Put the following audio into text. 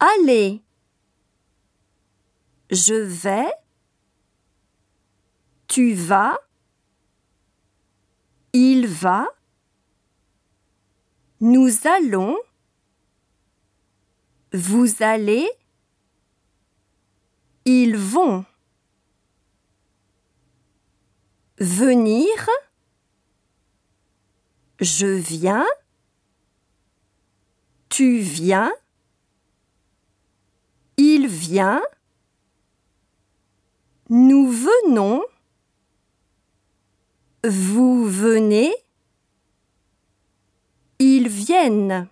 Allez. Je vais. Tu vas. Il va. Nous allons. Vous allez. Ils vont. Venir. Je viens. Tu viens. Vient. Nous venons. Vous venez. Ils viennent.